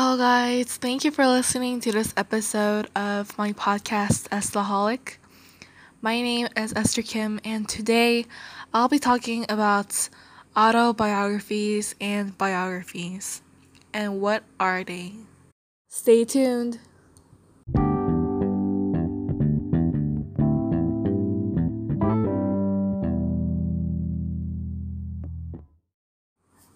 Hello, guys. Thank you for listening to this episode of my podcast, Estaholic. My name is Esther Kim, and today I'll be talking about autobiographies and biographies. And what are they? Stay tuned.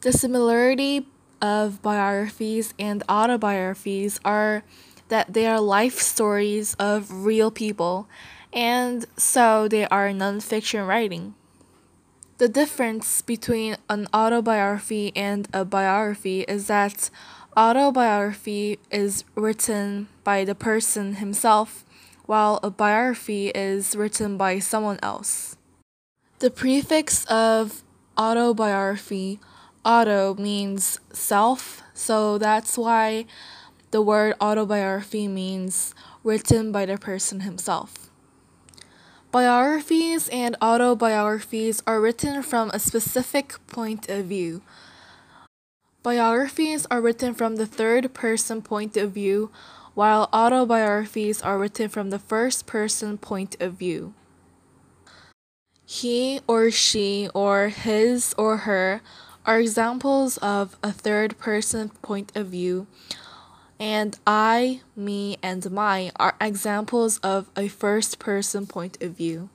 The similarity of biographies and autobiographies are that they are life stories of real people, and so they are nonfiction writing. The difference between an autobiography and a biography is that autobiography is written by the person himself, while a biography is written by someone else. The prefix of autobiography auto means self, so that's why the word autobiography means written by the person himself. Biographies and autobiographies are written from a specific point of view. Biographies are written from the third person point of view, while autobiographies are written from the first person point of view. He or she or his or her are examples of a third person point of view, and I, me, and my are examples of a first person point of view.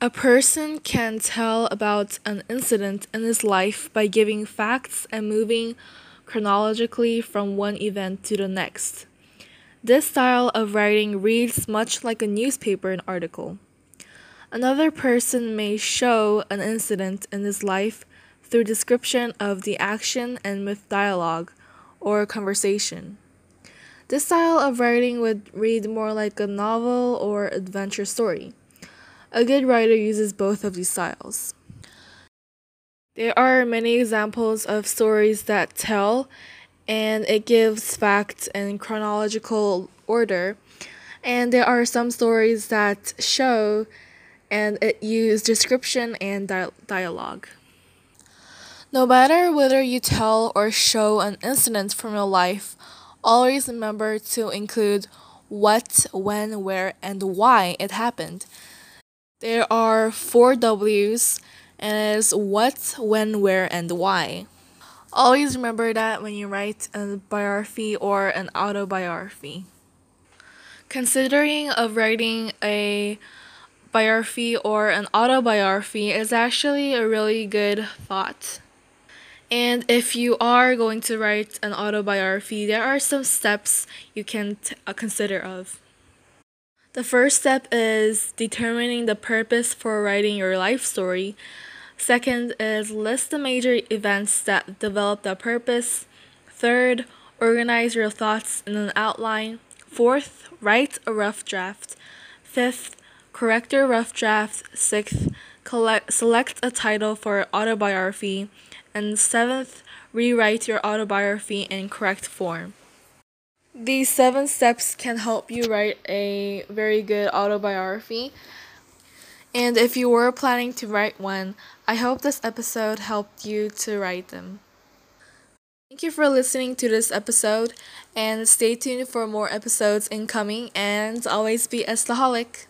A person can tell about an incident in his life by giving facts and moving chronologically from one event to the next. This style of writing reads much like a newspaper article. Another person may show an incident in his life through description of the action and with dialogue or conversation. This style of writing would read more like a novel or adventure story. A good writer uses both of these styles. There are many examples of stories that tell, and it gives facts in chronological order. And there are some stories that show, and it uses description and di- dialogue. No matter whether you tell or show an incident from your life, always remember to include what, when, where, and why it happened. There are four W's, and it is what, when, where, and why. Always remember that when you write a biography or an autobiography. Considering of writing a biography or an autobiography is actually a really good thought. And if you are going to write an autobiography, there are some steps you can t- uh, consider of. The first step is determining the purpose for writing your life story. Second is list the major events that develop the purpose. Third, organize your thoughts in an outline. Fourth, write a rough draft. Fifth, correct your rough draft. Sixth, collect, select a title for autobiography. And seventh, rewrite your autobiography in correct form. These seven steps can help you write a very good autobiography. And if you were planning to write one, I hope this episode helped you to write them. Thank you for listening to this episode, and stay tuned for more episodes incoming, and always be Estaholic.